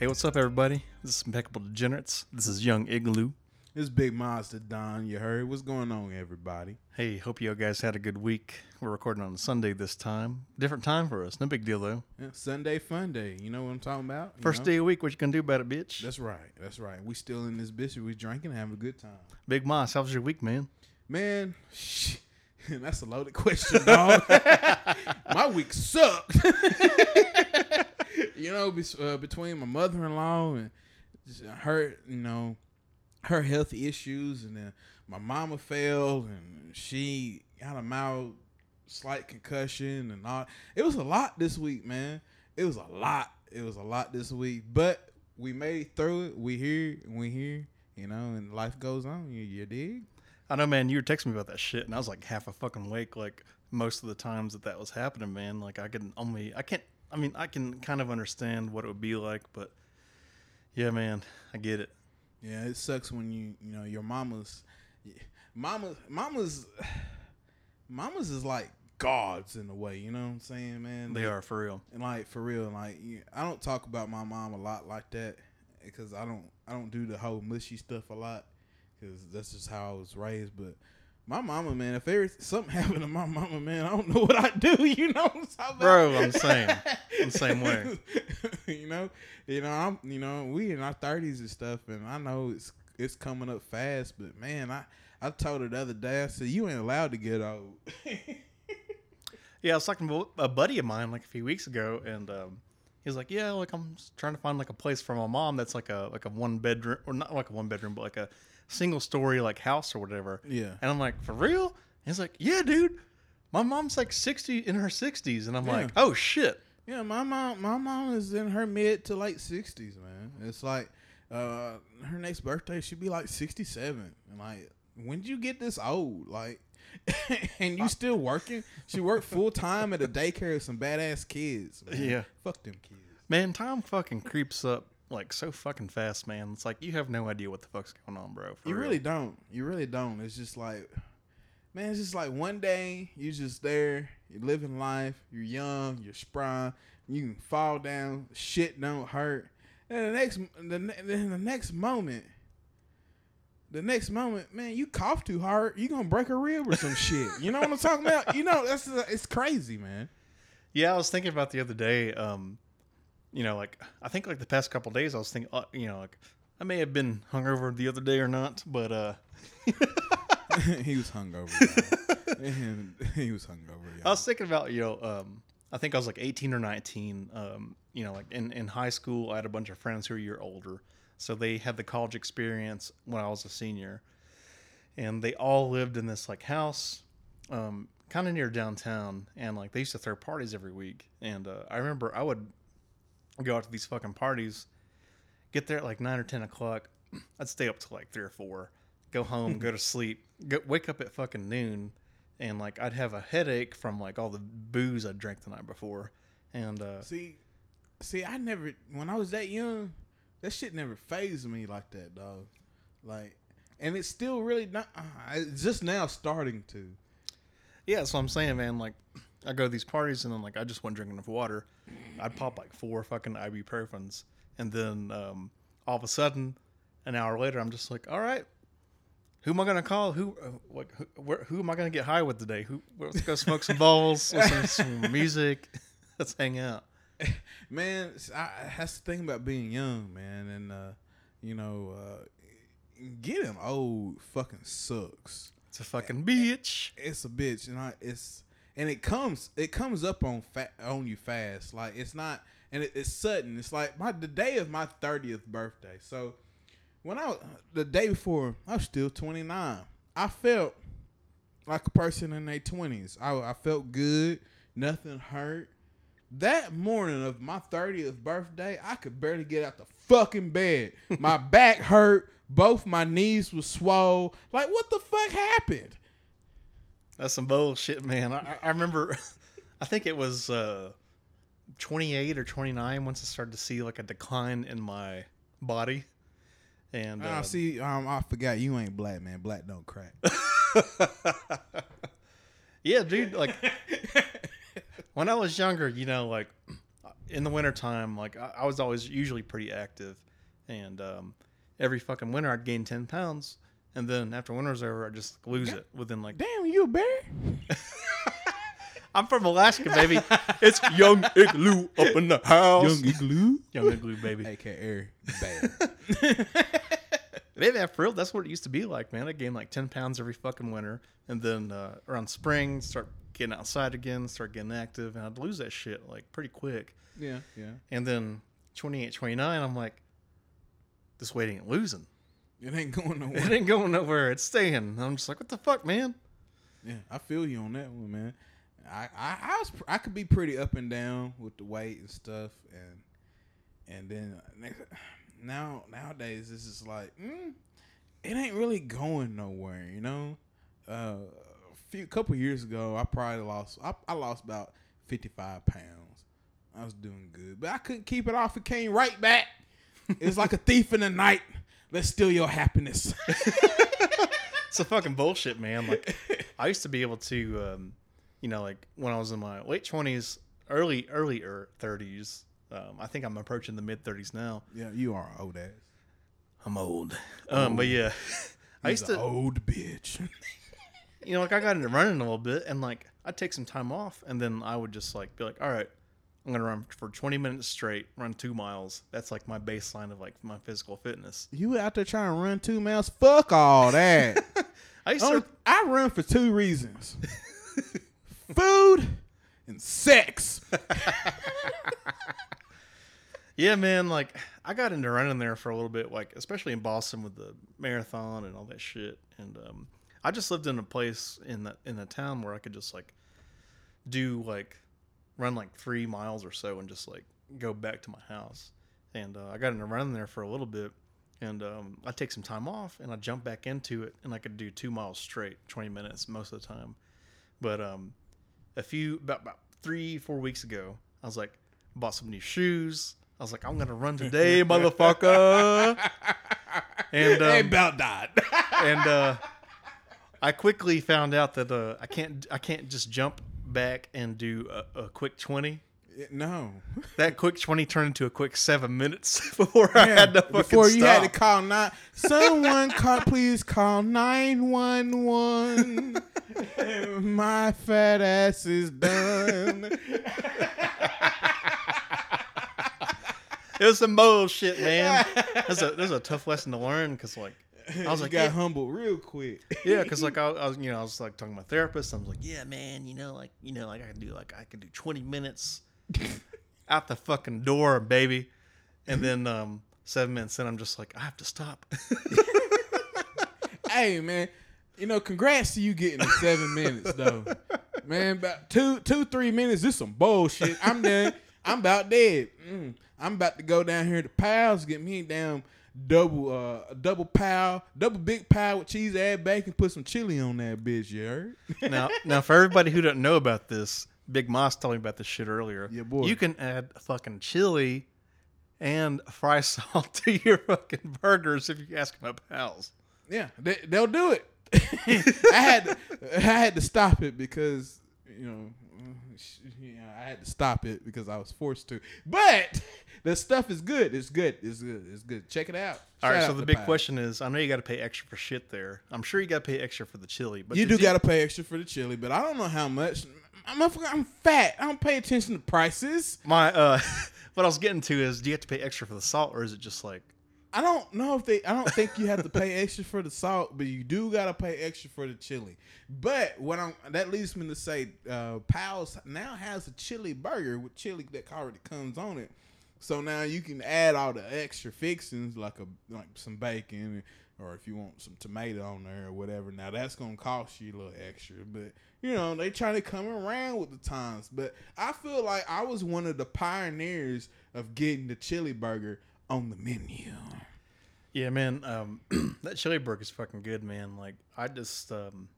Hey, what's up, everybody? This is Impeccable Degenerates. This is Young Igloo. This big monster Don, you heard. What's going on, everybody? Hey, hope you guys had a good week. We're recording on Sunday this time. Different time for us. No big deal, though. Yeah, Sunday fun day. You know what I'm talking about? You First know? day of the week, what you gonna do about it, bitch? That's right. That's right. We still in this bitch. We drinking, having a good time. Big Mas, how was your week, man? Man, shh, that's a loaded question, dog. my week sucked. you know, be- uh, between my mother-in-law and just her, you know, her health issues, and then my mama fell, and she got a mild, slight concussion, and all. It was a lot this week, man. It was a lot. It was a lot this week, but we made through it. We here, we here. You know, and life goes on. You, you dig? I know, man. You were texting me about that shit, and I was like half a fucking wake, Like most of the times that that was happening, man. Like I can only, I can't. I mean, I can kind of understand what it would be like, but yeah, man, I get it. Yeah, it sucks when you you know your mama's, mama mamas, mamas is like gods in a way. You know what I'm saying, man? They are for real. and like for real. Like you- I don't talk about my mom a lot like that because I don't I don't do the whole mushy stuff a lot because that's just how I was raised. But my mama, man, if there something happened to my mama, man, I don't know what I do. You know I'm? Bro, I'm the same. I'm the same way. you know, you know, I'm, you know, we in our thirties and stuff, and I know it's it's coming up fast, but man, I I told her the other day, I said, you ain't allowed to get old. Yeah, I was talking to a buddy of mine like a few weeks ago, and um, he was like, "Yeah, like I'm trying to find like a place for my mom that's like a like a one bedroom or not like a one bedroom, but like a single story like house or whatever." yeah, And I'm like, "For real?" And he's like, "Yeah, dude. My mom's like 60 in her 60s," and I'm Yeah. like, "Oh shit." yeah. My mom, my mom is in her mid to late sixties, man. It's like uh her next birthday, she'd be like sixty seven, and like, when did you get this old? Like. and you still working? She worked full time at a daycare with some badass kids. man. Yeah. fuck them kids. Man, time fucking creeps up like so fucking fast, man. It's like you have no idea what the fuck's going on, bro. You real. really don't. You really don't. It's just like, man, it's just like one day you're just there, you're living life, you're young, you're spry, you can fall down, shit don't hurt, and the next, the then the next moment, the next moment, man, you cough too hard, you gonna break a rib or some shit. You know what I'm talking about? You know that's it's crazy, man. Yeah, I was thinking about the other day. Um, you know, like I think like the past couple days, I was thinking, uh, you know, like I may have been hungover the other day or not, but uh, he was hungover. he was hungover. I Y'all. was thinking about you know, um, I think I was like eighteen or nineteen. Um, you know, like in in high school, I had a bunch of friends who were a year older, so they had the college experience when I was a senior, and they all lived in this like house. Um, kind of near downtown, and like they used to throw parties every week. And uh, I remember I would go out to these fucking parties, get there at like nine or ten o'clock. I'd stay up till like three or four, go home, go to sleep, go, wake up at fucking noon, and like I'd have a headache from like all the booze I drank the night before. And uh, See, see, I never when I was that young, that shit never phased me like that, dog. Like, and it's still really not. Uh, it's just now starting to. yeah, that's what I'm saying, man. Like I go to these parties and then like I just wasn't drinking enough water. I'd pop like four fucking ibuprofens, and then um, all of a sudden, an hour later, I'm just like, all right. Who am I gonna call? Who, uh, what, who, where, who am I gonna get high with today? Who, let's go smoke some balls, listen to some music, let's hang out. Man, I, that's the thing about being young, man, and uh, you know, uh, getting old fucking sucks. It's a fucking bitch. It's a bitch, and I, it's and it comes it comes up on fa- on you fast. Like it's not, and it, it's sudden. It's like my the day of my thirtieth birthday. So when I the day before, I was still twenty nine. I felt like a person in their twenties. I I felt good. Nothing hurt. That morning of my 30th birthday, I could barely get out the fucking bed. My back hurt. Both my knees were swole. Like, what the fuck happened? That's some bullshit, man. I, I- remember, I think it was uh, 28 or 29 once I started to see like a decline in my body. And I uh, see. Um, I forgot you ain't black, man. Black don't crack. yeah, dude, like when I was younger, you know, like in the wintertime, like I, I was always usually pretty active, and um, every fucking winter I'd gain ten pounds, and then after winter's over, I just lose it within like. Damn, you a bear? I'm from Alaska, baby. it's young igloo up in the house. Young igloo, Young igloo, baby. aka bear. Maybe that for real, that's what it used to be like, man. I gained like ten pounds every fucking winter, and then uh, around spring, start getting outside again, start getting active, and I'd lose that shit like pretty quick. yeah, yeah. And then 28, 29, I'm like, this weight ain't losing. It ain't going nowhere. It ain't going nowhere. It's staying. I'm just like, what the fuck, man? Yeah, I feel you on that one, man. I, I, I was I could be pretty up and down with the weight and stuff, and and then now nowadays it's just like mm, it ain't really going nowhere, you know. Uh, a few couple years ago, I probably lost I, I lost about fifty five pounds. I was doing good, but I couldn't keep it off. It came right back. It's like a thief in the night. Let's steal your happiness. It's a fucking bullshit, man. Like, I used to be able to, um, you know, like when I was in my late 20s, early, earlier 30s. Um, I think I'm approaching the mid 30s now. yeah, you are old ass. I'm old. Um, but yeah, I used You's to, old bitch. you know, like I got into running a little bit and like I'd take some time off and then I would just like be like, all right, I'm going to run for 20 minutes straight, run two miles. That's like my baseline of like my physical fitness. You out there trying to run two miles? Fuck all that. I used to, I run for two reasons: food and sex. Yeah, man. Like I got into running there for a little bit, like especially in Boston with the marathon and all that shit. And um, I just lived in a place in the in a town where I could just like do like run like three miles or so and just like go back to my house. And uh, I got into running there for a little bit, and um, I take some time off and I jump back into it, and I could do two miles straight, twenty minutes most of the time. But um, a few about, about three four weeks ago, I was like, bought some new shoes. I was like, I'm gonna run today, motherfucker. And um, about died. and uh, I quickly found out that uh, I can't I can't just jump back and do a, a quick twenty. no. That quick twenty turned into a quick seven minutes before I had to fucking Before you had to call nine, someone call, please call nine one one. My fat ass is done. It was some bullshit, man. That's a that's a tough lesson to learn because like I was like, got yeah, humbled real quick. yeah, because like I, I was you know I was like talking to my therapist. I was like, yeah, man, you know like you know like I can do like I can do twenty minutes out the fucking door, baby. And then um seven minutes in, I'm just like, I have to stop. hey man, you know, congrats to you getting the seven minutes though. Man, about two, two, three minutes. This is some bullshit. I'm done. I'm about dead. Mm. I'm about to go down here to Pals, get me down double, uh, double pal, double big pal with cheese, add bacon, put some chili on that bitch. You heard? now, now for everybody who doesn't know about this, Big Mas told me about this shit earlier. Yeah, boy. You can add fucking chili and fry salt to your fucking burgers if you ask my pals. Yeah, they, they'll do it. I had to, I had to stop it because you know, yeah, I had to stop it because I was forced to. But the stuff is good. It's good. It's good. It's good. Check it out. All right, Shout so out the big Pal. question is, I know you got to pay extra for shit there. I'm sure you got to pay extra for the chili, but you do got to pay extra for the chili, but I don't know how much. I'm, I'm fat. I don't pay attention to prices. my uh, what I was getting to is, do you have to pay extra for the salt, or is it just like I don't know if they. I don't think you have to pay extra for the salt, but you do gotta pay extra for the chili. But what I'm that leads me to say, uh, Pal's now has a chili burger with chili that already comes on it. So now you can add all the extra fixings like a like some bacon, or if you want some tomato on there or whatever. Now that's gonna cost you a little extra, but you know they trying to come around with the times. But I feel like I was one of the pioneers of getting the chili burger on the menu. Yeah, man. Um, that chili burger is fucking good, man. Like I just, um,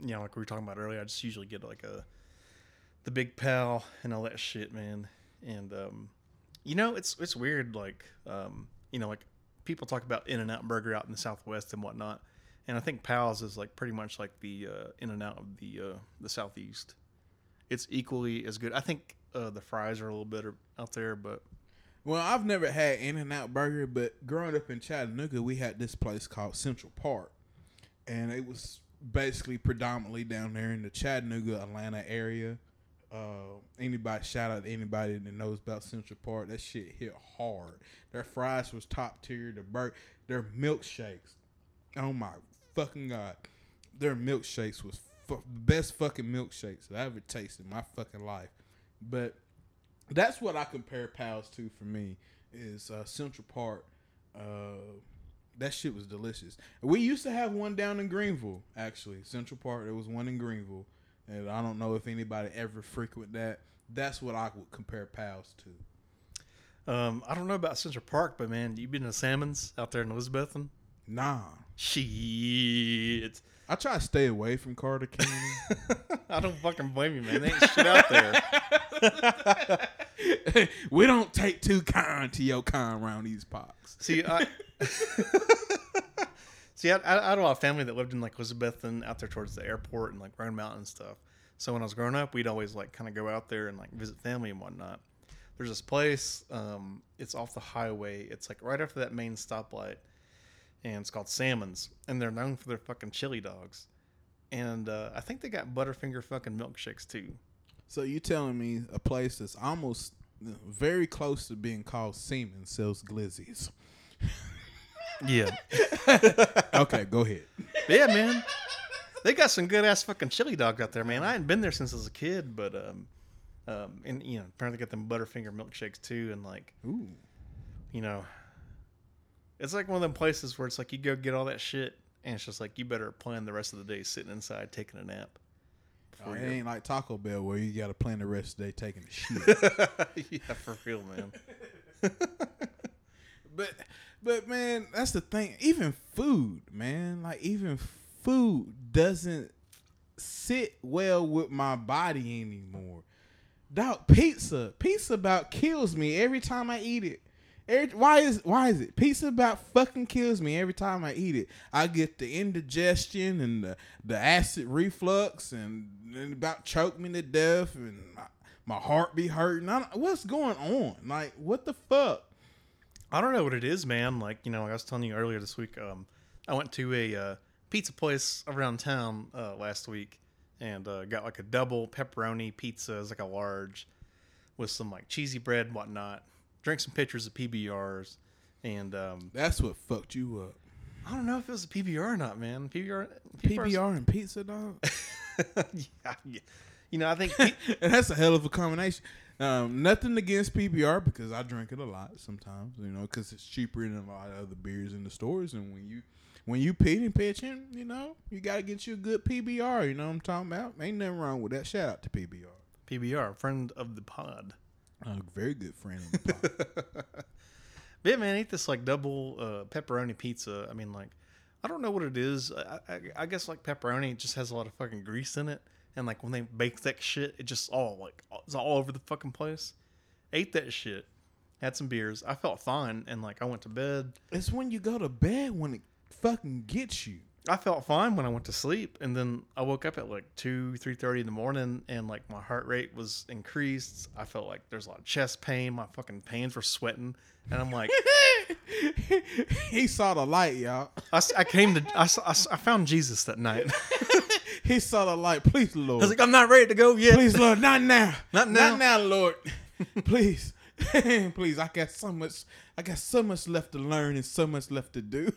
you know, like we were talking about earlier, I just usually get like a the big pal and all that shit, man. And um, you know, it's it's weird. Like, um, you know, like people talk about In and Out Burger out in the Southwest and whatnot, and I think Pal's is like pretty much like the uh, In and Out of the uh, the Southeast. It's equally as good. I think uh, the fries are a little better out there, but Well, I've never had In and Out Burger, but growing up in Chattanooga, we had this place called Central Park, and it was basically predominantly down there in the Chattanooga, Atlanta area. Uh, anybody shout out to anybody that knows about Central Park. That shit hit hard. Their fries was top tier. The bur- their milkshakes. Oh my fucking god, their milkshakes was fu- the best fucking milkshakes that I ever tasted in my fucking life. But that's what I compare Pals to for me is uh, Central Park. Uh, that shit was delicious. We used to have one down in Greenville, actually. Central Park. There was one in Greenville, and I don't know if anybody ever frequent that. That's what I would compare Pals to. um, I don't know about Central Park, but man, you been to Salmons out there in Elizabethton? Nah, Shit. I try to stay away from Carter County. I don't fucking blame you, man. There ain't shit out there. we don't take too kind to your kind around these parks. See, I see, I, I, had a lot of family that lived in like Elizabethton, out there towards the airport and like Round Mountain and stuff. So when I was growing up, we'd always like kind of go out there and like visit family and whatnot. There's this place. Um, it's off the highway. It's like right after that main stoplight, and it's called Salmons, and they're known for their fucking chili dogs. And uh, I think they got Butterfinger fucking milkshakes too. So you telling me a place that's almost very close to being called Seaman sells glizzies? Yeah, Okay, go ahead. yeah, man. They got some good ass fucking chili dogs out there, man. I hadn't been there since I was a kid, but um, um, and you know, apparently got them Butterfinger milkshakes too, and like, Ooh. you know, it's like one of them places where it's like you go get all that shit, and it's just like you better plan the rest of the day sitting inside taking a nap. Oh, it ain't like Taco Bell where you got to plan the rest of the day taking a shit. yeah, for real, man. but, but man, that's the thing. Even food, man, like even food doesn't sit well with my body anymore. Dog, pizza, pizza about kills me every time I eat it. Every, why is why is it pizza about fucking kills me every time I eat it? I get the indigestion and the, the acid reflux and, and about choke me to death and my, my heart be hurting. What's going on? Like what the fuck? I don't know what it is, man. Like you know, like I was telling you earlier this week. Um, I went to a uh, pizza place around town uh, last week and uh, got like a double pepperoni pizza, it's like a large, with some like cheesy bread and whatnot. Drank some pitchers of PBRs, and um, That's what fucked you up. I don't know if it was a PBR or not, man. PBR, PBR and pizza, dog. yeah, yeah. You know, I think and that's a hell of a combination. Um, nothing against PBR because I drink it a lot sometimes, you know, because it's cheaper than a lot of other beers in the stores. And when you when you pitching pitching, you know, you got to get you a good PBR. You know what I'm talking about? Ain't nothing wrong with that. Shout out to PBR, PBR, friend of the pod. a very good friend. Of the pod. But yeah, man, I ate this like double uh, pepperoni pizza. I mean, like, I don't know what it is. I, I, I guess like pepperoni just has a lot of fucking grease in it, and like when they bake that shit, it just all like it's all over the fucking place. Ate that shit, had some beers. I felt fine, and like I went to bed. it's when you go to bed when it fucking gets you. I felt fine when I went to sleep, and then I woke up at like two, three thirty in the morning, and like my heart rate was increased. I felt like there's a lot of chest pain. My fucking pans were sweating, and I'm like, he saw the light, y'all. I, I came to, I, I found Jesus that night. He saw the light. Please, Lord. I was like, I'm not ready to go yet. Please, Lord, not now. Not now. Not now, Lord. Please. Please. I got so much I got so much left to learn and so much left to do.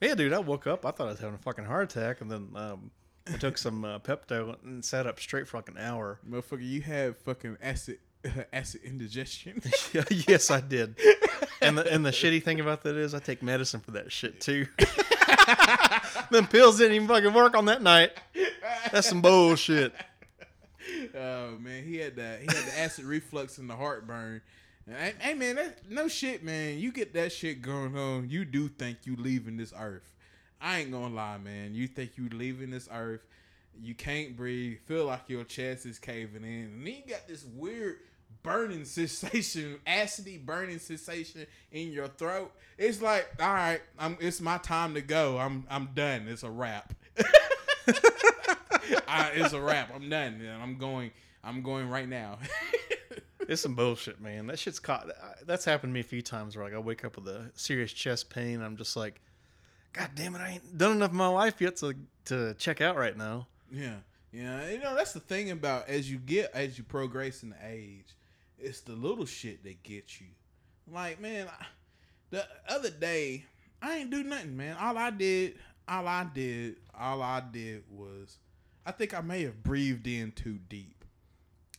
Yeah, dude, I woke up. I thought I was having a fucking heart attack, and then um, I took some uh, Pepto and sat up straight for like an hour. Motherfucker, you have fucking acid acid indigestion. yes, I did. And the and the shitty thing about that is, I take medicine for that shit too. Them pills didn't even fucking work on that night. That's some bullshit. oh man, he had that he had the acid reflux and the heartburn. Hey, hey, man, that, no shit, man. You get that shit going on, you do think you leaving this earth. I ain't gonna lie, man. You think you leaving this earth, you can't breathe, feel like your chest is caving in, and then you got this weird burning sensation, acidy burning sensation in your throat. It's like, all right, I'm it's my time to go. I'm I'm done. It's a wrap. I, it's a wrap. I'm done. man. I'm going. I'm going right now. It's some bullshit, man. That shit's caught. That's happened to me a few times where like I wake up with a serious chest pain. And I'm just like, God damn it, I ain't done enough of my life yet to to check out right now. Yeah, yeah. You know that's the thing about as you get as you progress in the age, it's the little shit that gets you. Like man, I, the other day I ain't do nothing, man. All I did, all I did, all I did was, I think I may have breathed in too deep,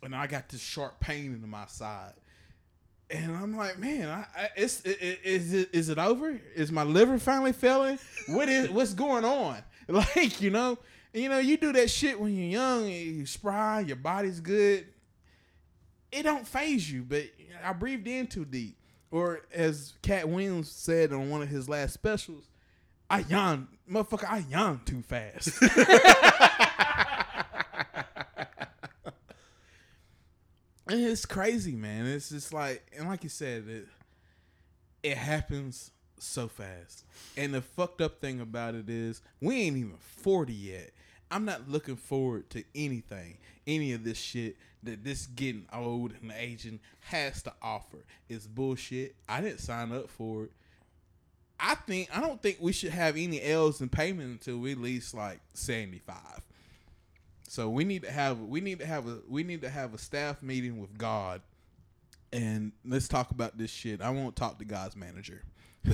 and I got this sharp pain in my side. And I'm like, man, I, I, it's it, it, is it is it over? Is my liver finally failing? What is what's going on? Like you know, you know, you do that shit when you're young, you spry, your body's good. It don't phase you, but I breathed in too deep. Or as Katt Williams said on one of his last specials, I yawned, motherfucker, I yawned too fast. and it's crazy, man. It's just like, and like you said, it it happens so fast. And the fucked up thing about it is, we ain't even forty yet. I'm not looking forward to anything, any of this shit that this getting old and aging has to offer. It's bullshit. I didn't sign up for it. I think I don't think we should have any L's in payment until we at least like seventy five. So we need to have we need to have a we need to have a staff meeting with God, and let's talk about this shit. I won't talk to God's manager.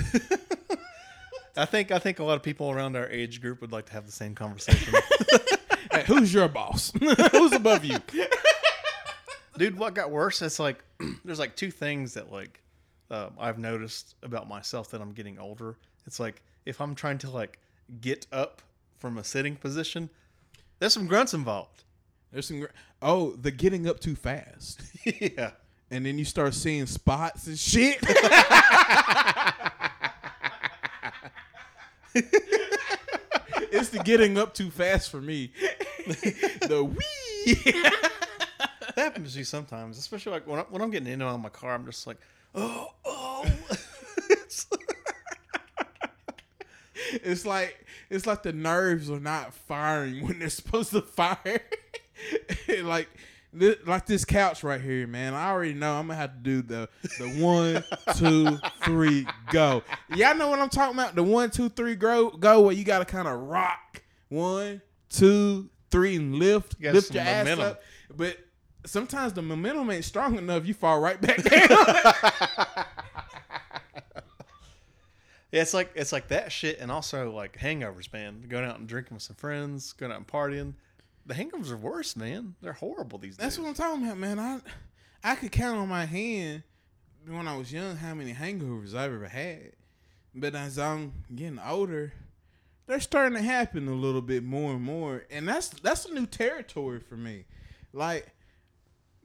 I think I think a lot of people around our age group would like to have the same conversation. Hey, who's your boss? who's above you? Dude, what got worse? It's like there's like two things that like um, I've noticed about myself that I'm getting older. It's like if I'm trying to like get up from a sitting position, there's some grunts involved. There's some. gr- Oh, the getting up too fast, yeah. and then you start seeing spots and shit. it's the getting up too fast for me. the wee. That happens to me sometimes, especially like when, I, when I'm getting into it on my car. I'm just like, oh, oh. It's- it's like it's like the nerves are not firing when they're supposed to fire. like thi- like this couch right here, man. I already know I'm gonna have to do the the one, two, three, go. Y'all know what I'm talking about? The one, two, three, go, go. Where you gotta kind of rock one, two, three, and lift, You lift your ass up. But sometimes the momentum ain't strong enough. You fall right back down. Yeah, it's like it's like that shit, and also like hangovers, man. Going out and drinking with some friends, going out and partying. The hangovers are worse, man. They're horrible these That's days. That's what I'm talking about, man. I I could count on my hand when I was young how many hangovers I've ever had. But as I'm getting older, they're starting to happen a little bit more and more. And that's that's a new territory for me. Like,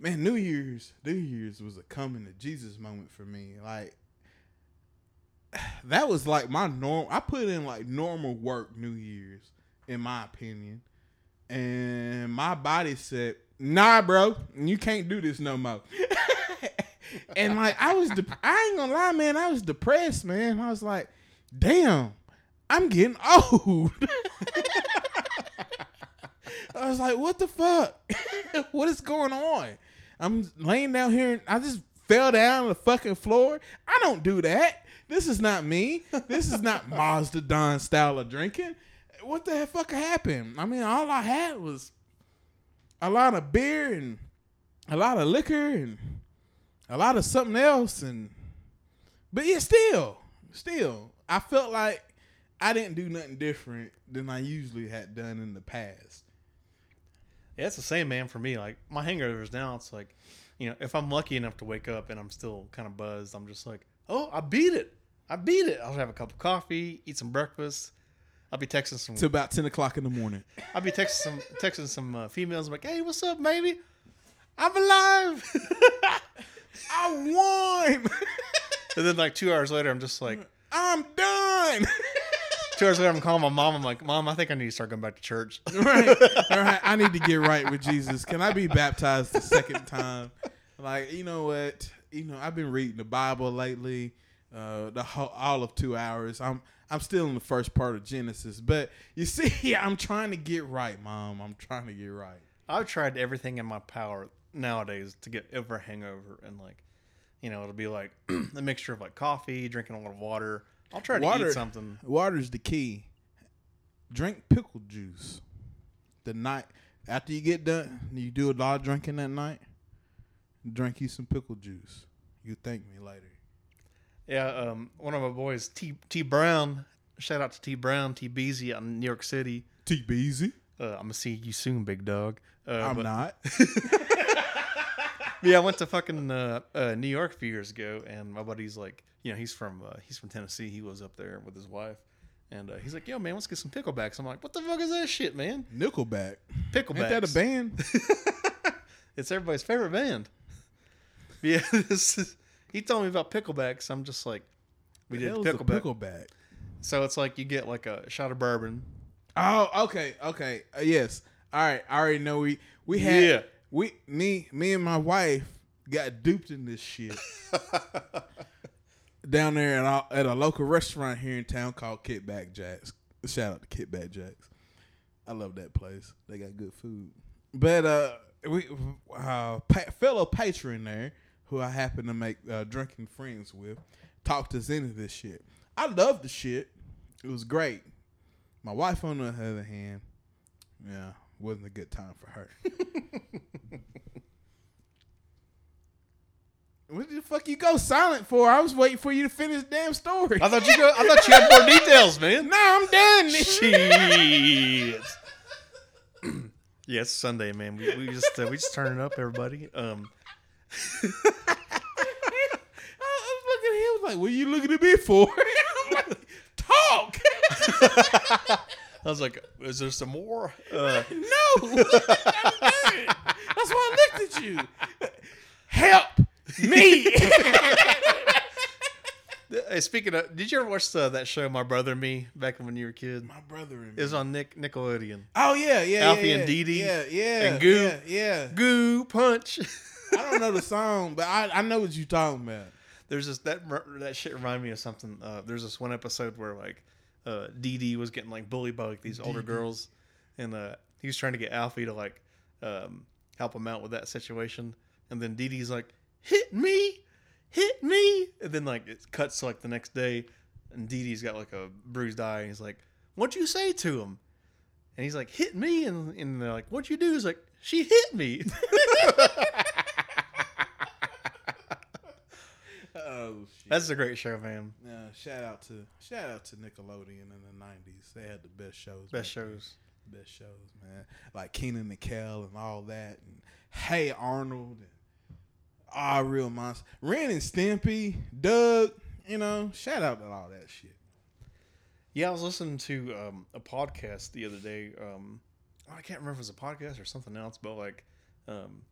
man, New Year's, New Year's was a coming to Jesus moment for me. Like that was like my norm I put in like normal work New Year's, in my opinion and my body said, "Nah, bro, you can't do this no more." and like I was, dep I ain't gonna lie, man, I was depressed, man. I was like, "Damn, I'm getting old." I was like, "What the fuck? what is going on?" I'm laying down here, and I just fell down on the fucking floor. I don't do that. This is not me. This is not Mazda Don style of drinking. What the fuck happened? I mean, all I had was a lot of beer and a lot of liquor and a lot of something else and but yeah, still, still, I felt like I didn't do nothing different than I usually had done in the past. Yeah, it's the same, man. For me, like my hangovers now, it's like, you know, if I'm lucky enough to wake up and I'm still kind of buzzed, I'm just like, oh, I beat it. I beat it. I'll have a cup of coffee, eat some breakfast. I'll be texting some. To about ten o'clock in the morning. I'll be texting some texting some uh, females. I'm like, hey, what's up, baby? I'm alive. I won. and then like two hours later, I'm just like, I'm done. two hours later, I'm calling my mom. I'm like, mom, I think I need to start going back to church. right. All right. I need to get right with Jesus. Can I be baptized the second time? Like, you know what? You know, I've been reading the Bible lately, uh, the whole, all of two hours. I'm I'm still in the first part of Genesis, but you see, I'm trying to get right, Mom. I'm trying to get right. I've tried everything in my power nowadays to get over a hangover and like, you know, it'll be like a mixture of like coffee, drinking a lot of water. I'll try to Water- eat something. Water's the key. Drink pickle juice. The night after you get done, you do a lot of drinking that night. Drink you some pickle juice. You thank me later. Yeah, um, one of my boys, T T Brown. Shout out to T Brown, T Beezy out in New York City. T Beezy. Uh, I'm gonna see you soon, big dog. Uh, I'm but- not. Yeah, I went to fucking uh, uh, New York a few years ago, and my buddy's like, you know, he's from uh, he's from Tennessee. He was up there with his wife, and uh, he's like, yo, man, let's get some picklebacks. I'm like, what the fuck is that shit, man? Nickelback. Picklebacks. Ain't that a band? It's everybody's favorite band. Yeah, this is, he told me about picklebacks. I'm just like, we did Hell's a pickleback. Pickleback. So it's like you get like a shot of bourbon. Oh, okay, okay. Uh, yes. All right. I already know we we had Yeah. We me me and my wife got duped in this shit down there at a, at a local restaurant here in town called Kickback Jacks. Shout out to Kickback Jacks. I love that place. They got good food. But uh, we uh, pa- fellow patron there, who I happen to make uh, drinking friends with, talked us into this shit. I love the shit. It was great. My wife, on the other hand, yeah, wasn't a good time for her. what the fuck you go silent for? I was waiting for you to finish the damn story. I thought you go. I thought you had more details, man. nah, I'm done. Shit. yeah, it's Sunday, man. We, we just uh, we just turning up, everybody. Um, I was looking at him I was like, "What are you looking at me for?" I'm like, "Talk." I was like, "Is there some more?" Uh, no, I'm done. That's why I looked at you. Help me. hey, speaking of, did you ever watch uh, that show, My Brother and Me, back when you were a kid? My brother and It was on Nick Nickelodeon. Oh yeah, yeah, Alfie yeah, and yeah. Dee Dee yeah, yeah, and Goo. yeah, yeah. Goo punch. I don't know the song, but I, I know what you're talking about. There's this that that shit reminded me of something. Uh, there's this one episode where like uh, Dee Dee was getting like bullied by like these older girls, and uh, he was trying to get Alfie to like um, help him out with that situation, and then Dee Dee's like, "Hit me, hit me," and then like it cuts to like the next day, and Dee Dee's got like a bruised eye, and he's like, "What'd you say to him?" And he's like, "Hit me," and, and they're like, "What'd you do?" He's like, "She hit me." Oh shit. That's a great show, man. Yeah, shout out to shout out to Nickelodeon in the nineties. They had the best shows. Best shows. Best shows, man. Like Kenan and Kel and all that. And Hey Arnold and Ah Real Monster. Ren and Stimpy, Doug, you know, shout out to all that shit. Yeah, I was listening to um, a podcast the other day. Um, I can't remember if it was a podcast or something else, but like, um,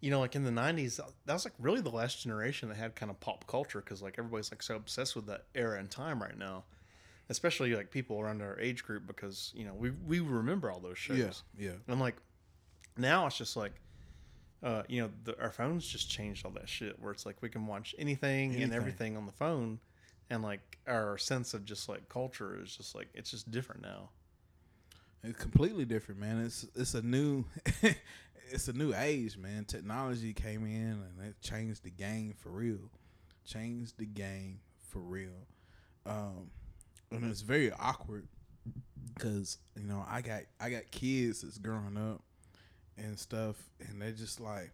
you know, like in the '90s, that was like really the last generation that had kind of pop culture because like everybody's like so obsessed with that era and time right now, especially like people around our age group because you know we we remember all those shows. Yeah, yeah. And like now it's just like, uh, you know, the, our phones just changed all that shit where it's like we can watch anything, and everything on the phone, and like our sense of just like culture is just like it's just different now. It's completely different, man. It's it's a new it's a new age, man. Technology came in and it changed the game for real. Changed the game for real. Um, and it's very awkward because you know I got I got kids that's growing up and stuff, and they're just like,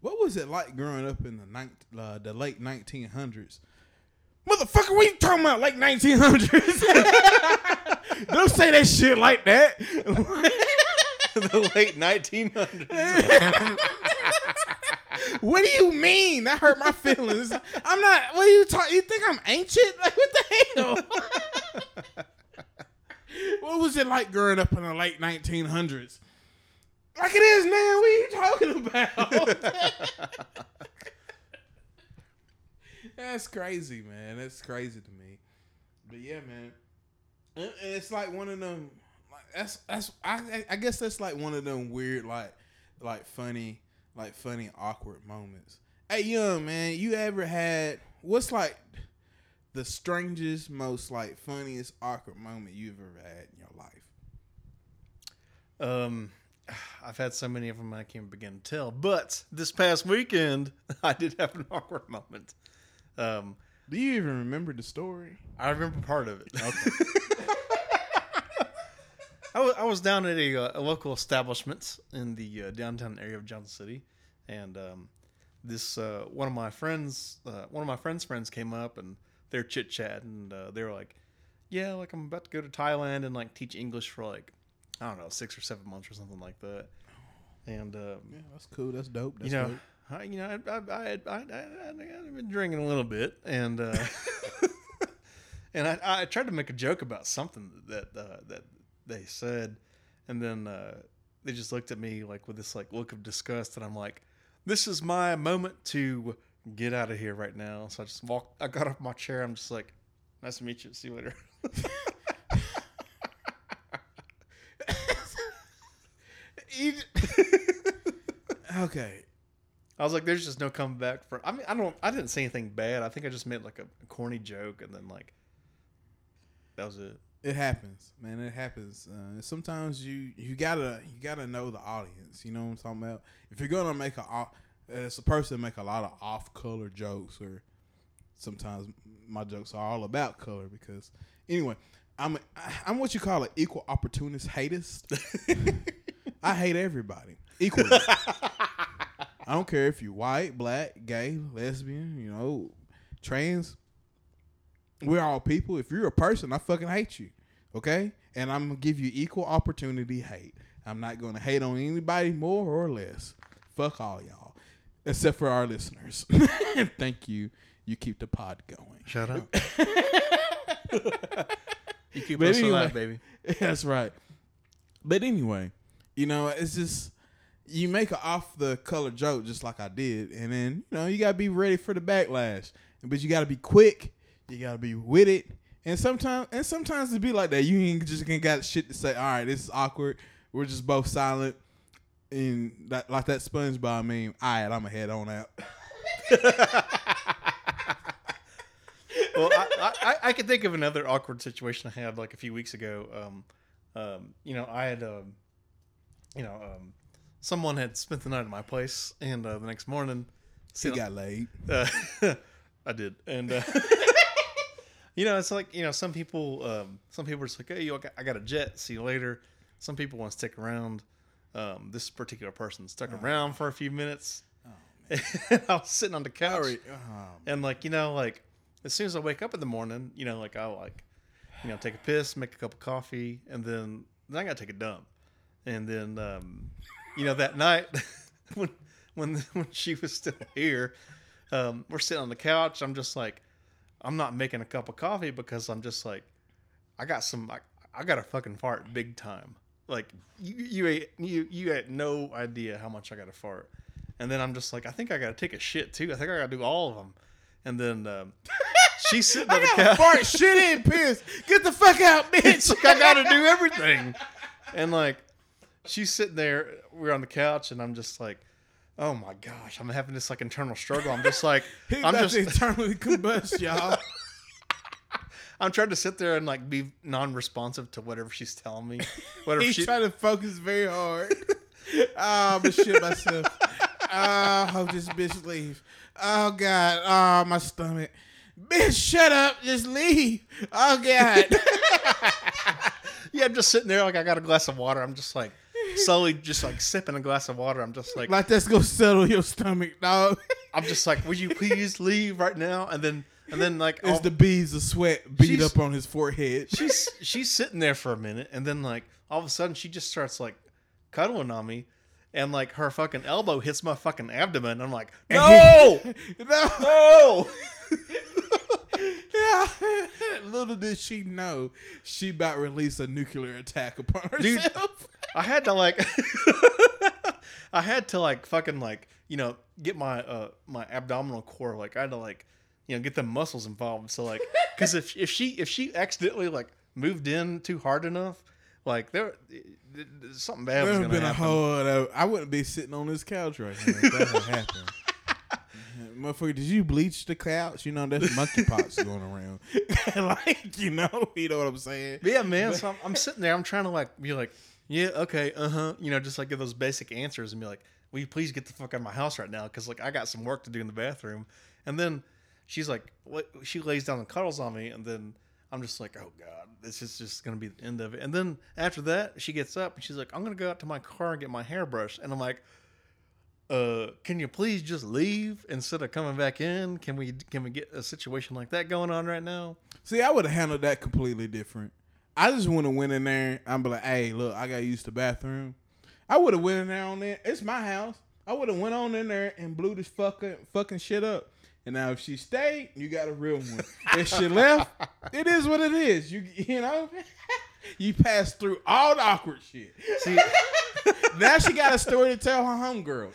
"What was it like growing up in the ninth, uh, the late nineteen hundreds?" Motherfucker, you talking about? Like nineteen hundreds? Don't say that shit like that. the late 1900s. what do you mean? That hurt my feelings. I'm not. What are you talking? You think I'm ancient? Like what the hell? what was it like growing up in the late 1900s? Like it is man. What are you talking about? That's crazy, man. That's crazy to me. But yeah, man. It- It's like one of them. Like that's that's. I I guess that's like one of them weird like like funny like funny awkward moments. Hey, young man, you ever had what's like the strangest, most like funniest awkward moment you've ever had in your life? um, I've had so many of them I can't begin to tell. But this past weekend, I did have an awkward moment. Um, Do you even remember the story? I remember part of it. Okay. I was down at a, uh, a local establishment in the uh, downtown area of Johnson City, and um, this uh, one of my friends, uh, one of my friends' friends came up, and they're chit chatting, and uh, they were like, "Yeah, like I'm about to go to Thailand and like teach English for like I don't know six or seven months or something like that." And um, Yeah, that's cool. That's dope. That's you know, dope. I, you know, I, I, I, I, I, I, I've been drinking a little bit, and uh, and I, I tried to make a joke about something that uh, that they said, and then uh, they just looked at me like with this like look of disgust, and I'm like, "This is my moment to get out of here right now." So I just walked. I got off my chair. I'm just like, "Nice to meet you. See you later." Okay. I was like, "There's just no coming back for." I mean, I don't. I didn't say anything bad. I think I just made like a, corny joke, and then like that was it. It happens, man. It happens. Uh, sometimes you you gotta you gotta know the audience. You know what I'm talking about. If you're gonna make a off- as a person make a lot of off color jokes, or sometimes my jokes are all about color because anyway, I'm I'm what you call an equal opportunist hatist. I hate everybody equally. I don't care if you're white, black, gay, lesbian, you know, trans. We're all people. If you're a person, I fucking hate you. Okay? And I'm gonna give you equal opportunity hate. I'm not gonna hate on anybody more or less. Fuck all y'all. Except for our listeners. Thank you. You keep the pod going. Shut up. you keep But us anyway- alive, baby. That's right. But anyway, you know, it's just you make an off the color joke just like I did, and then you know you gotta be ready for the backlash. But you gotta be quick. You gotta be with it. And sometimes, and sometimes it be like that. You ain't just ain't got shit to say. All right, this is awkward. We're just both silent. And that, like that SpongeBob meme. All right, I'm gonna head on out. well, I, I, I can think of another awkward situation I had like a few weeks ago. Um, um, you know, I had, um, you know, um, someone had spent the night at my place, and uh, the next morning, He got laid. uh, I did, and uh, you know, it's like you know, some people, um, some people are just like, hey, yo, I got, a jet. See you later. Some people want to stick around. Um, this particular person stuck around for a few minutes. I was sitting on the couch. Oh, And like you know, like as soon as I wake up in the morning, you know, like I'll like, you know, take a piss, make a cup of coffee, and then then I gotta take a dump. And then um, you know that night when when when she was still here, um, we're sitting on the couch. I'm just like, I'm not making a cup of coffee because I'm just like, I got some, I, I got a fucking fart big time. Like you you ain't, you you had no idea how much I got to fart. And then I'm just like, I think I got to take a shit too. I think I got to do all of them. And then um, she's sitting on the couch. fart, shit in, piss. Get the fuck out, bitch. Like I got to do everything. And like, she's sitting there. We're on the couch, and I'm just like, oh my gosh, I'm having this like internal struggle. I'm just like, I'm just, internally combust, y'all. I'm trying to sit there and like be non-responsive to whatever she's telling me. Whatever He's she, trying to focus very hard. Ah, I'm gonna shit myself. Ah, I hope this bitch leave. Oh God, oh my stomach. Bitch, shut up. Just leave. Oh God. yeah, I'm just sitting there like I got a glass of water. I'm just like slowly, just like sipping a glass of water. I'm just like, like that's gonna settle your stomach, dog. I'm just like, would you please leave right now? And then, and then like, It's all- the beads of sweat beat up on his forehead. she's she's sitting there for a minute, and then like all of a sudden she just starts like cuddling on me, and like her fucking elbow hits my fucking abdomen. I'm like, no, no. no. Yeah. Little did she know she about release a nuclear attack upon Dude. I had to like, I had to like fucking like you know get my uh my abdominal core like I had to like you know get the muscles involved. So like, because if if she if she accidentally like moved in too hard enough, like there something bad was There would gonna been a happen. whole I wouldn't be sitting on this couch right now if that had happened. Motherfucker, did you bleach the couch? You know, that's monkeypox going around. like, you know, you know what I'm saying? Yeah, man. So I'm, I'm sitting there. I'm trying to like be like, Yeah, okay, uh huh. You know, just like give those basic answers and be like, "Will you please get the fuck out of my house right now?" Because like I got some work to do in the bathroom. And then she's like, "What?" She lays down and cuddles on me, and then I'm just like, "Oh god, this is just gonna be the end of it." And then after that, she gets up and she's like, "I'm gonna go out to my car and get my hairbrush," and I'm like. Uh, can you please just leave instead of coming back in? Can we can we get a situation like that going on right now? See, I would have handled that completely different. I just want to went in there. I'm be like, hey, look, I got used to use the bathroom. I would have went in there on there. It's my house. I would have went on in there and blew this fucking fucking shit up. And now if she stayed, you got a real one. if she left, it is what it is. You you know, you passed through all the awkward shit. See, Now she got a story to tell her homegirls.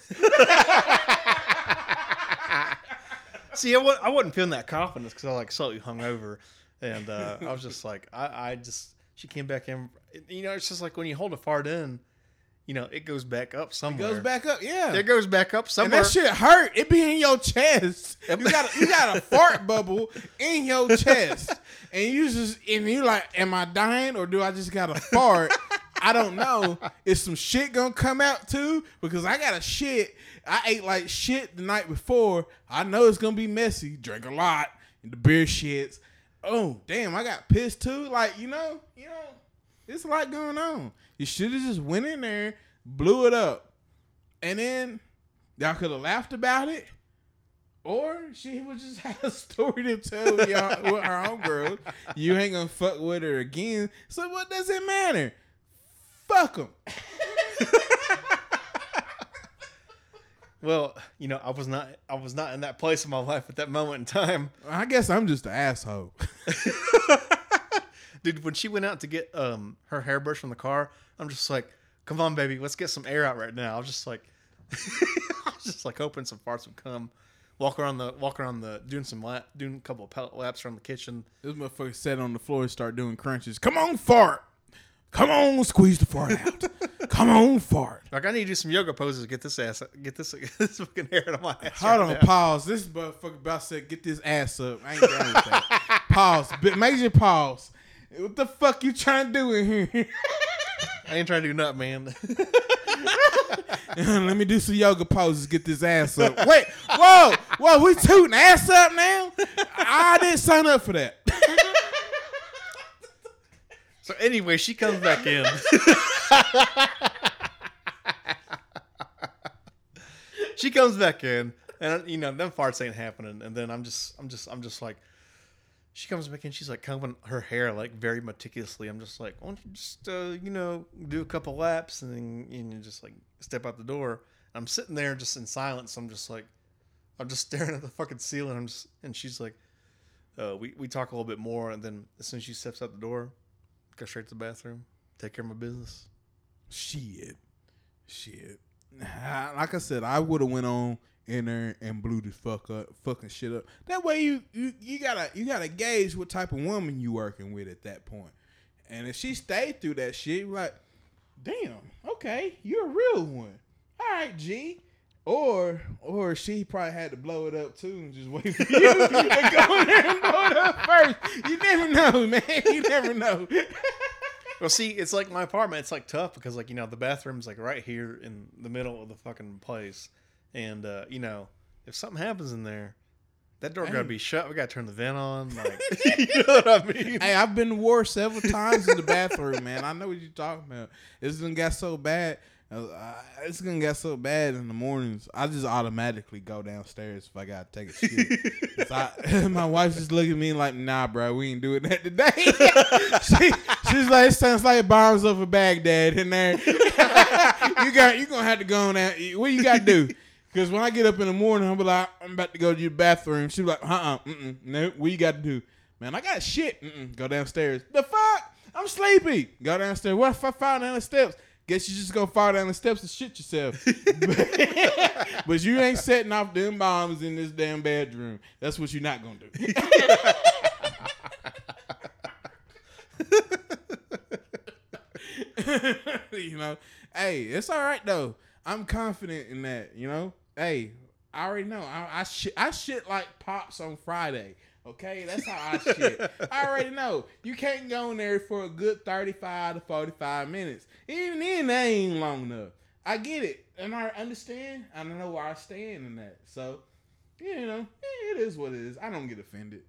See, I, I wasn't feeling that confidence because I like slightly hungover, and uh, I was just like, I, I just she came back in. You know, it's just like when you hold a fart in, you know, it goes back up somewhere. It goes back up, yeah. It goes back up and somewhere. that shit hurt. It be in your chest. You got a, you got a fart bubble in your chest, and you just and you like, am I dying or do I just got a fart? I don't know. Is some shit gonna come out too? Because I got a shit. I ate like shit the night before. I know it's gonna be messy. Drink a lot, and the beer shits. Oh damn! I got pissed too. Like you know, you know, it's a lot going on. You should have just went in there, blew it up, and then y'all could have laughed about it. Or she would just have a story to tell y'all with her homegirl. You ain't gonna fuck with her again. So what does it matter? Fuck them. well, you know, I was not, I was not in that place in my life at that moment in time, I guess I'm just an asshole. dude. When she went out to get um her hairbrush from the car, I'm just like, come on, baby, let's get some air out right now. I was just like, I was just like hoping some farts would come. Walk around the, walk around the, doing some lap, doing a couple of pellet laps around the kitchen. This motherfucker sat on the floor and start doing crunches. Come on, fart. Come on, squeeze the fart out. Come on, fart. Like I need to do some yoga poses. to Get this ass. Get this. Get this fucking hair out of my ass. Hold right on, now. pause. This motherfucker about to say, get this ass up. I ain't down with that. Pause. Major pause. What the fuck you trying to do in here? I ain't trying to do nothing, man. Let me do some yoga poses. Get this ass up. Wait, whoa, whoa, we tooting ass up now? I didn't sign up for that. so anyway, she comes back in. she comes back in, and you know, them farts ain't happening. And then I'm just, I'm just, I'm just like, she comes back in. She's like combing her hair like very meticulously. I'm just like, why don't you just, uh, you know, do a couple laps and then you know, just like step out the door. I'm sitting there just in silence. I'm just like, I'm just staring at the fucking ceiling. I'm just, and she's like, uh, we we talk a little bit more, and then as soon as she steps out the door, go straight to the bathroom, take care of my business. Shit. Shit. Like I said, I would have went on in there and blew the fuck up, fucking shit up. That way you, you you gotta you gotta gauge what type of woman you working with at that point. And if she stayed through that shit, like, damn, okay, you're a real one. All right, G. Or or she probably had to blow it up too and just wait for you to go in there and blow it up first. You never know, man. You never know. Well, see, it's like my apartment. It's like tough because like you know the bathroom's like right here in the middle of the fucking place, and uh, you know if something happens in there, that door gotta be shut. We gotta turn the vent on. Like you know what I mean? Hey, I've been to war several times in the bathroom, man. I know what you're talking about. It's gonna get so bad. uh, It's gonna get so bad in the mornings. I just automatically go downstairs if I gotta take a shit. I- my wife just look at me like, "Nah, bro, we ain't doing that today." she, she's like, "It sounds like bombs over Baghdad in there." you got, you gonna have to go on that. What you gotta do? Because when I get up in the morning, be like, I'm about to go to the bathroom. Be like, uh uh, no, what you got to do? Man, I got shit. Mm-mm. Go downstairs. The fuck? I'm sleepy. Go downstairs. What if I fall down the steps? Guess you just go fall down the steps and shit yourself. but you ain't setting off them bombs in this damn bedroom. That's what you're not gonna do. you know, hey, it's all right though. I'm confident in that. You know, hey, I already know. I, I shit, I shit like pops on Friday. Okay, that's how I shit. I already know you can't go in there for a good thirty-five to forty-five minutes. Even then, that ain't long enough. I get it, and I understand. I don't know where I stand in that. So, you know, it is what it is. I don't get offended.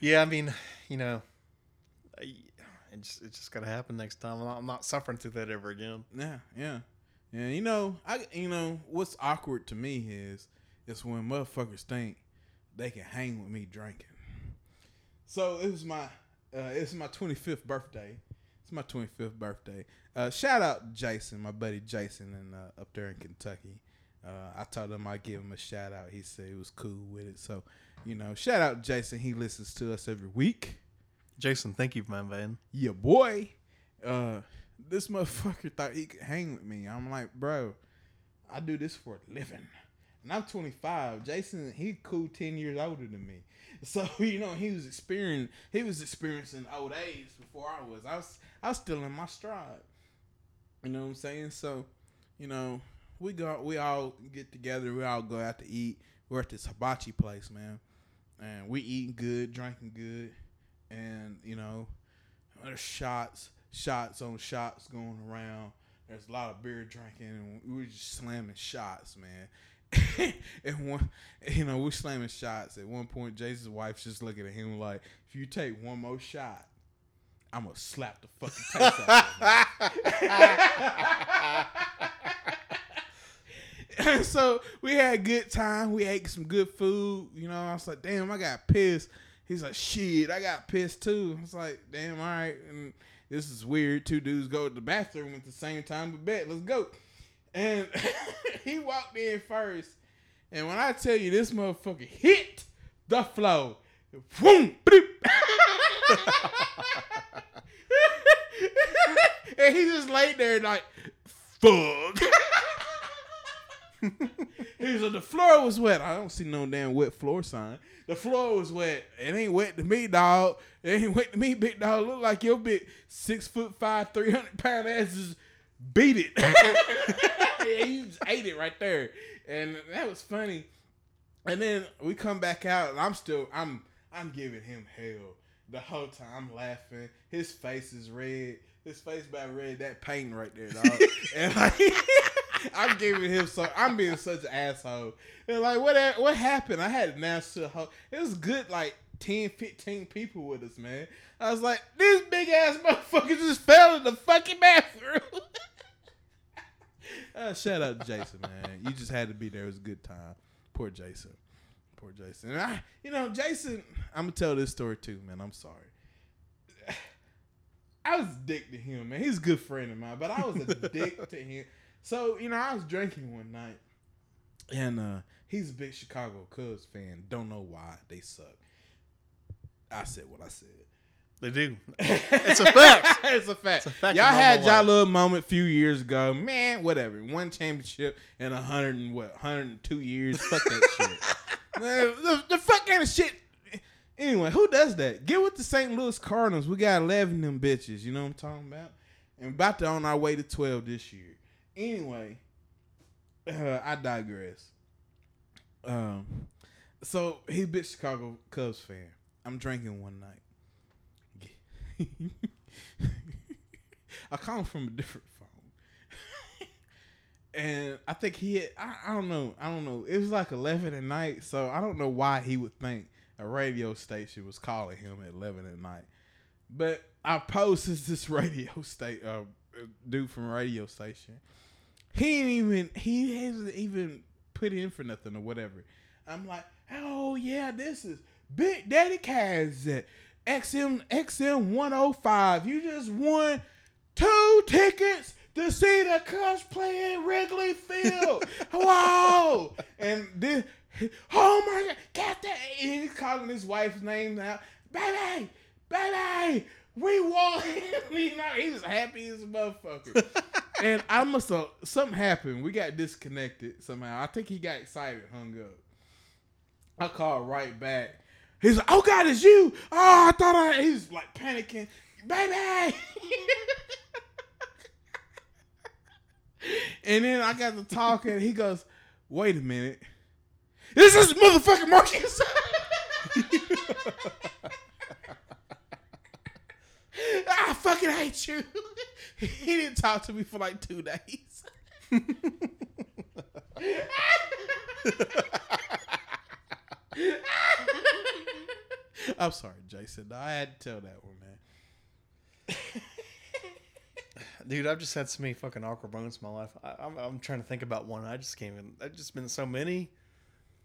Yeah, I mean, you know, it's just it just gotta happen next time. I'm not, I'm not suffering through that ever again. Yeah, yeah, yeah. You know, I you know what's awkward to me is it's when motherfuckers think they can hang with me drinking. So it was my uh, it's my 25th birthday. It's my 25th birthday. Uh, shout out Jason, my buddy Jason, and uh, up there in Kentucky. Uh, I told him I'd give him a shout out. He said he was cool with it. So, you know, shout out Jason. He listens to us every week. Jason, thank you, my man. Yeah, boy. This motherfucker thought he could hang with me. I'm like, bro, I do this for a living. And I'm 25. Jason, he cool 10 years older than me. So, you know, he was experiencing he was experiencing old age before I was. I was I was still in my stride. You know what I'm saying? So, you know, we go we all get together, we all go out to eat. We're at this hibachi place, man. And we eating good, drinking good. And, you know, there's shots, shots on shots going around. There's a lot of beer drinking and we were just slamming shots, man. and one, you know, we're slamming shots. At one point, Jason's wife's just looking at him like, "If you take one more shot, I'm gonna slap the fucking taste out of you." so we had a good time. We ate some good food. You know, I was like, "Damn, I got pissed." He's like, "Shit, I got pissed too." I was like, "Damn, all right." And this is weird. Two dudes go to the bathroom at the same time. But bet, let's go. And he walked in first. And when I tell you this motherfucker hit the flow, boom, and he just laid there like, fuck. he the floor was wet. I don't see no damn wet floor sign. The floor was wet. It ain't wet to me, dog. It ain't wet to me, big dog. Look like your big six foot five, three hundred pound ass is beat it. yeah, you just ate it right there, and that was funny. And then we come back out, and I'm still I'm I'm giving him hell the whole time. I'm laughing. His face is red. His face about red. That paint right there, dog. and like I'm giving him so I'm being such an asshole. And like what what happened? I had to announce to the. It was good like 10, 15 people with us, man. I was like, this big ass motherfucker just fell in the fucking bathroom. uh, shout out to Jason, man. You just had to be there. It was a good time. Poor Jason. Poor Jason. And I, you know, Jason, I'm gonna tell this story too, man. I'm sorry. I was a dick to him, man. He's a good friend of mine, but I was a dick to him. So, you know, I was drinking one night, and uh, he's a big Chicago Cubs fan. Don't know why they suck. I said what I said. They do. It's a fact. it's a fact. It's a fact Y'all had y'all little moment a few years ago. Man, whatever. One championship in a hundred and what, hundred and two years. Fuck that shit. Man, the, the fuck kind of shit. Anyway, who does that? Get with the St. Louis Cardinals. We got eleven of them bitches. You know what I'm talking about? And about to on our way to twelve this year. Anyway, uh, I digress. Um, so he big Chicago Cubs fan. I'm drinking one night. I call him from a different phone. and I think he had, I, I don't know, I don't know. It was like 11 at night, so I don't know why he would think a radio station was calling him at 11 at night. But I posted this radio state uh, dude from radio station. He ain't even he hasn't even put in for nothing or whatever. I'm like, oh yeah, this is Big Daddy Kaz at XM XM 105. You just won two tickets to see the Cubs play in Wrigley Field. wow! And this, oh my God, got that! And he's calling his wife's name now, baby, baby. We won. he's, know, he was happy as a motherfucker. and I must have something happened. We got disconnected somehow. I think he got excited, hung up. I called right back. He's like, "Oh God, it's you! Oh, I thought I." He's like panicking, baby. and then I got to talking. He goes, "Wait a minute, this is motherfucking Marcus." I fucking hate you. he didn't talk to me for like two days. I'm sorry, Jason. I had to tell that one, man. Dude, I've just had so many fucking awkward moments in my life. I, I'm, I'm trying to think about one. I just can't even. I've just been so many.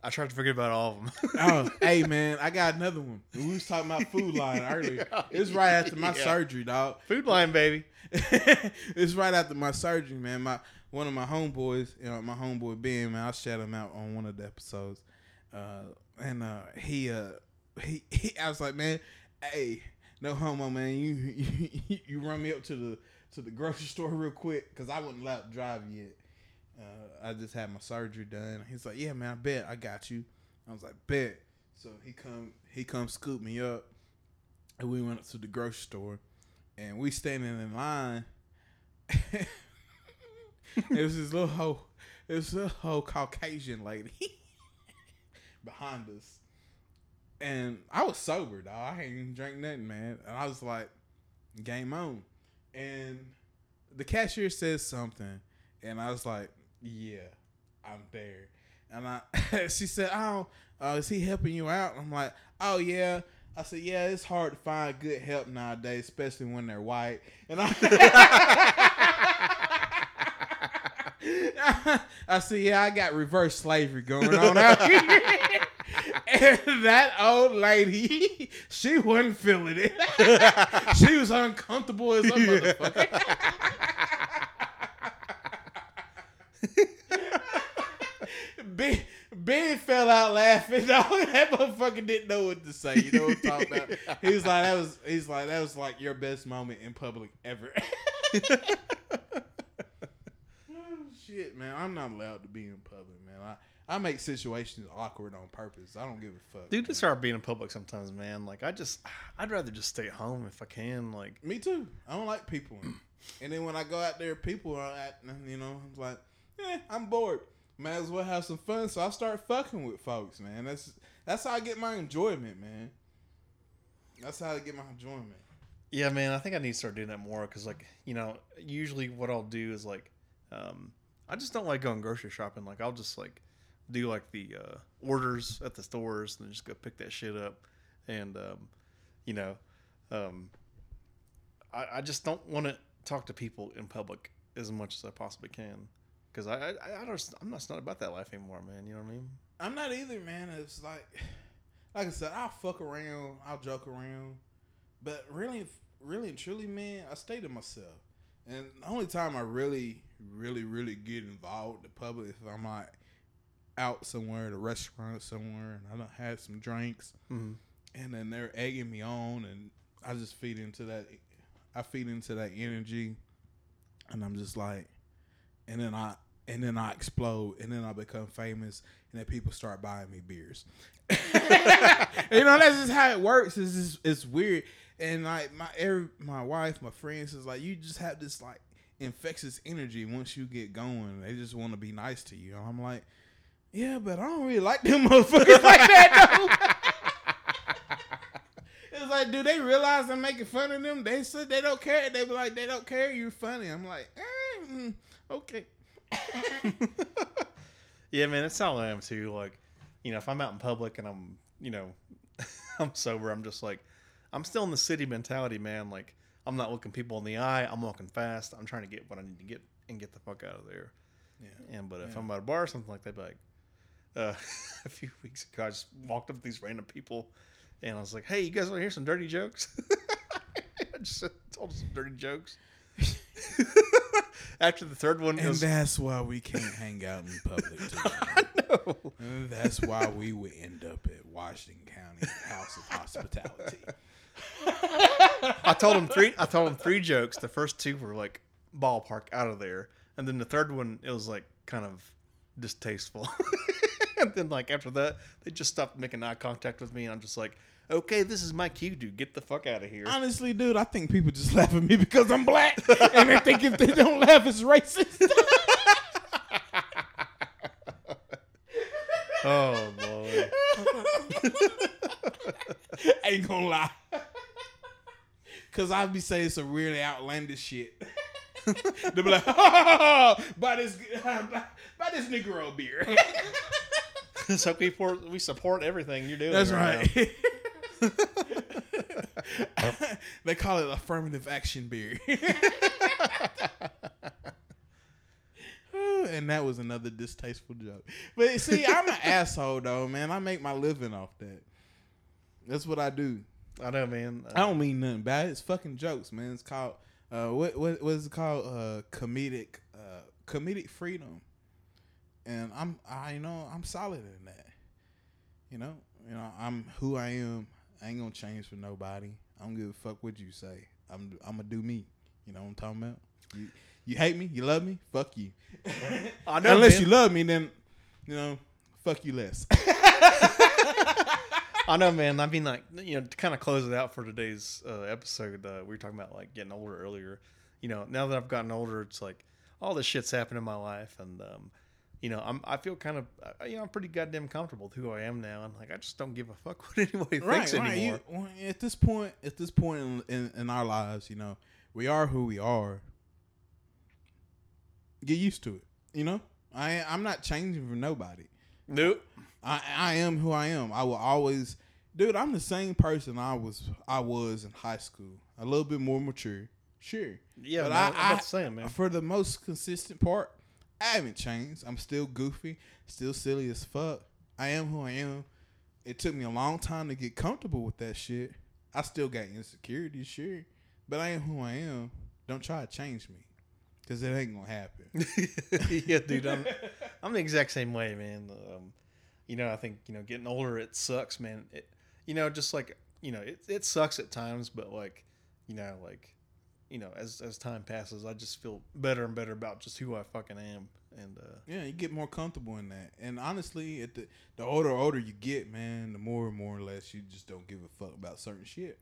I tried to forget about all of them. Oh, hey man, I got another one. We was talking about food line earlier. It's right after my Yeah. surgery, dog. Food line, baby. it's right after my surgery, man. My one of my homeboys, you know, my homeboy Ben, man, I shout him out on one of the episodes. Uh, and uh, he, uh, he, he, I was like, man, hey, no homo, man. You, you, you run me up to the to the grocery store real quick because I wasn't allowed to drive yet. Uh, I just had my surgery done. He's like, yeah, man, I bet I got you. I was like, bet. So he come, he come scoop me up, and we went up to the grocery store and we standing in line. it was this little hoe, it was this whole Caucasian lady behind us, and I was sober, dog. I hadn't even drank nothing, man. And I was like, game on. And the cashier says something, and I was like, yeah, I'm there. And I, she said, oh, uh, is he helping you out? I'm like, oh yeah. I said, yeah, it's hard to find good help nowadays, especially when they're white. And I, I said, yeah, I got reverse slavery going on out here. and that old lady, she wasn't feeling it. she was uncomfortable as a motherfucker. Ben, fell out laughing. That motherfucker didn't know what to say. You know what I'm talking about? He was like, that was. He's like, that was like your best moment in public ever. Oh, shit, man, I'm not allowed to be in public, man. I, I make situations awkward on purpose. I don't give a fuck. Dude, man. it's hard being in public sometimes, man. Like, I just, I'd rather just stay at home if I can. Like, Me too. I don't like people. and then when I go out there, people are at, you know, I'm like, eh, I'm bored. Might as well have some fun. So I start fucking with folks, man. That's that's how I get my enjoyment, man. That's how I get my enjoyment. Yeah, man, I think I need to start doing that more because, like, you know, usually what I'll do is like, um, I just don't like going grocery shopping. Like, I'll just like do like the uh, orders at the stores and just go pick that shit up, and um, you know, um, I, I just don't want to talk to people in public as much as I possibly can because I, I, I don't, I'm not, not about that life anymore, man. You know what I mean? I'm not either, man. It's like, like I said, I'll fuck around, I'll joke around, but really, really and truly, man, I stay to myself. And the only time I really, really, really get involved in the public is if I'm like out somewhere at a restaurant somewhere, and I don't have some drinks, Mm-hmm. and then they're egging me on, and I just feed into that. I feed into that energy, and I'm just like, and then I and then I explode, and then I become famous, and then people start buying me beers. you know, that's just how it works. It's just, it's weird, and like my every, my wife, my friends is like, you just have this like infectious energy. Once you get going, they just want to be nice to you. And I'm like, yeah, but I don't really like them motherfuckers like that though. It's like, do they realize I'm making fun of them? They said they don't care. They be like, they don't care. You're funny. I'm like, eh, mm, okay. Yeah, man, that's how I am too. Like, you know, if I'm out in public and I'm, you know, I'm sober, I'm just like, I'm still in the city mentality, man. Like, I'm not looking people in the eye. I'm walking fast. I'm trying to get what I need to get and get the fuck out of there. Yeah. And but if Yeah. I'm at a bar or something like that, like, uh, a few weeks ago, I just walked up to these random people, and I was like, "Hey, you guys want to hear some dirty jokes?" I just told them some dirty jokes. After the third one, And was, that's why we can't hang out in public. Together. no. And that's why we would end up at Washington County House of Hospitality. I told him three. I told him three jokes. The first two were like ballpark out of there, and then the third one it was like kind of distasteful. and then like after that, they just stopped making eye contact with me, and I'm just like, okay, this is my cue, dude. Get the fuck out of here. Honestly, dude, I think people just laugh at me because I'm black, and they think if they don't laugh, it's racist. Oh boy. I ain't gonna lie. Cause I'd be saying some really outlandish shit. They'll be like, oh, buy this, buy, buy this Negro beer. so we we support everything you're doing. That's right. right. they call it affirmative action beer. and that was another distasteful joke. But see, I'm an asshole though, man. I make my living off that. That's what I do. I know, man. I don't mean nothing bad. It's fucking jokes, man. It's called uh, what what what is it called? Uh, comedic uh, comedic freedom. And I'm I you know I'm solid in that. You know, you know I'm who I am. I ain't gonna change for nobody. I don't give a fuck what you say. I'm I'm gonna do me. You know what I'm talking about? You, you hate me, you love me, fuck you. I know, Unless man. you love me, then you know, fuck you less. I know, man. I mean, like you know, to kind of close it out for today's uh, episode, uh, we were talking about like getting older earlier. You know, now that I've gotten older, it's like all this shit's happened in my life, and um, you know, I'm I feel kind of uh, you know I'm pretty goddamn comfortable with who I am now, and like I just don't give a fuck what anybody thinks anymore. You- at this point, at this point in, in, in our lives, you know, we are who we are. Get used to it. You know, I I'm not changing for nobody. Nope. I I am who I am. I will always, dude. I'm the same person I was I was in high school. A little bit more mature, sure. Yeah, But man, I- I'm I- about to man. For the most consistent part, I haven't changed. I'm still goofy, still silly as fuck. I am who I am. It took me a long time to get comfortable with that shit. I still got insecurities, sure, but I am who I am. Don't try to change me, cause it ain't gonna happen. yeah, dude, I'm I'm the exact same way, man. Um, you know, I think you know, getting older, it sucks, man. It, you know, just like you know, it it sucks at times, but like, you know, like, you know, as as time passes, I just feel better and better about just who I fucking am, and uh, Yeah, you get more comfortable in that. And honestly, at the the older older you get, man, the more and more or less you just don't give a fuck about certain shit.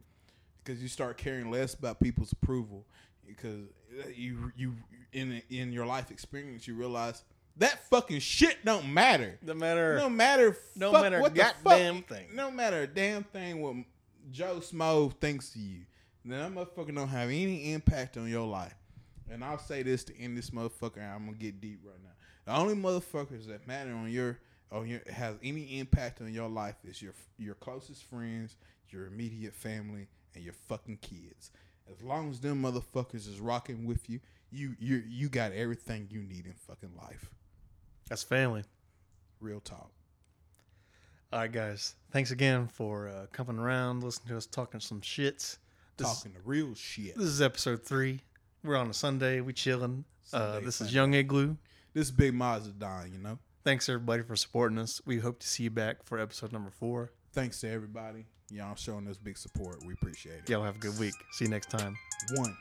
Because you start caring less about people's approval. Because you you in in your life experience, you realize that fucking shit don't matter. no matter No matter, No matter what the goddamn fuck, thing. No matter a damn thing what Joe Schmo thinks of you. Then that motherfucker don't have any impact on your life. And I'll say this to end this motherfucker. and I'm gonna get deep right now. The only motherfuckers that matter on your on your has any impact on your life is your your closest friends, your immediate family, and your fucking kids. As long as them motherfuckers is rocking with you, you you you got everything you need in fucking life. that's family. Real talk. All right, guys, thanks again for uh, coming around, listening to us talking some shits. This, Talking the real shit. this is episode three. We're on a Sunday. We chilling. Uh, Sunday this is. Young Igloo. This is big Mazda Don, you know. Thanks everybody for supporting us. We hope to see you back for episode number four. Thanks to everybody. Y'all showing us big support. We appreciate it. Y'all have a good week. See you next time. One.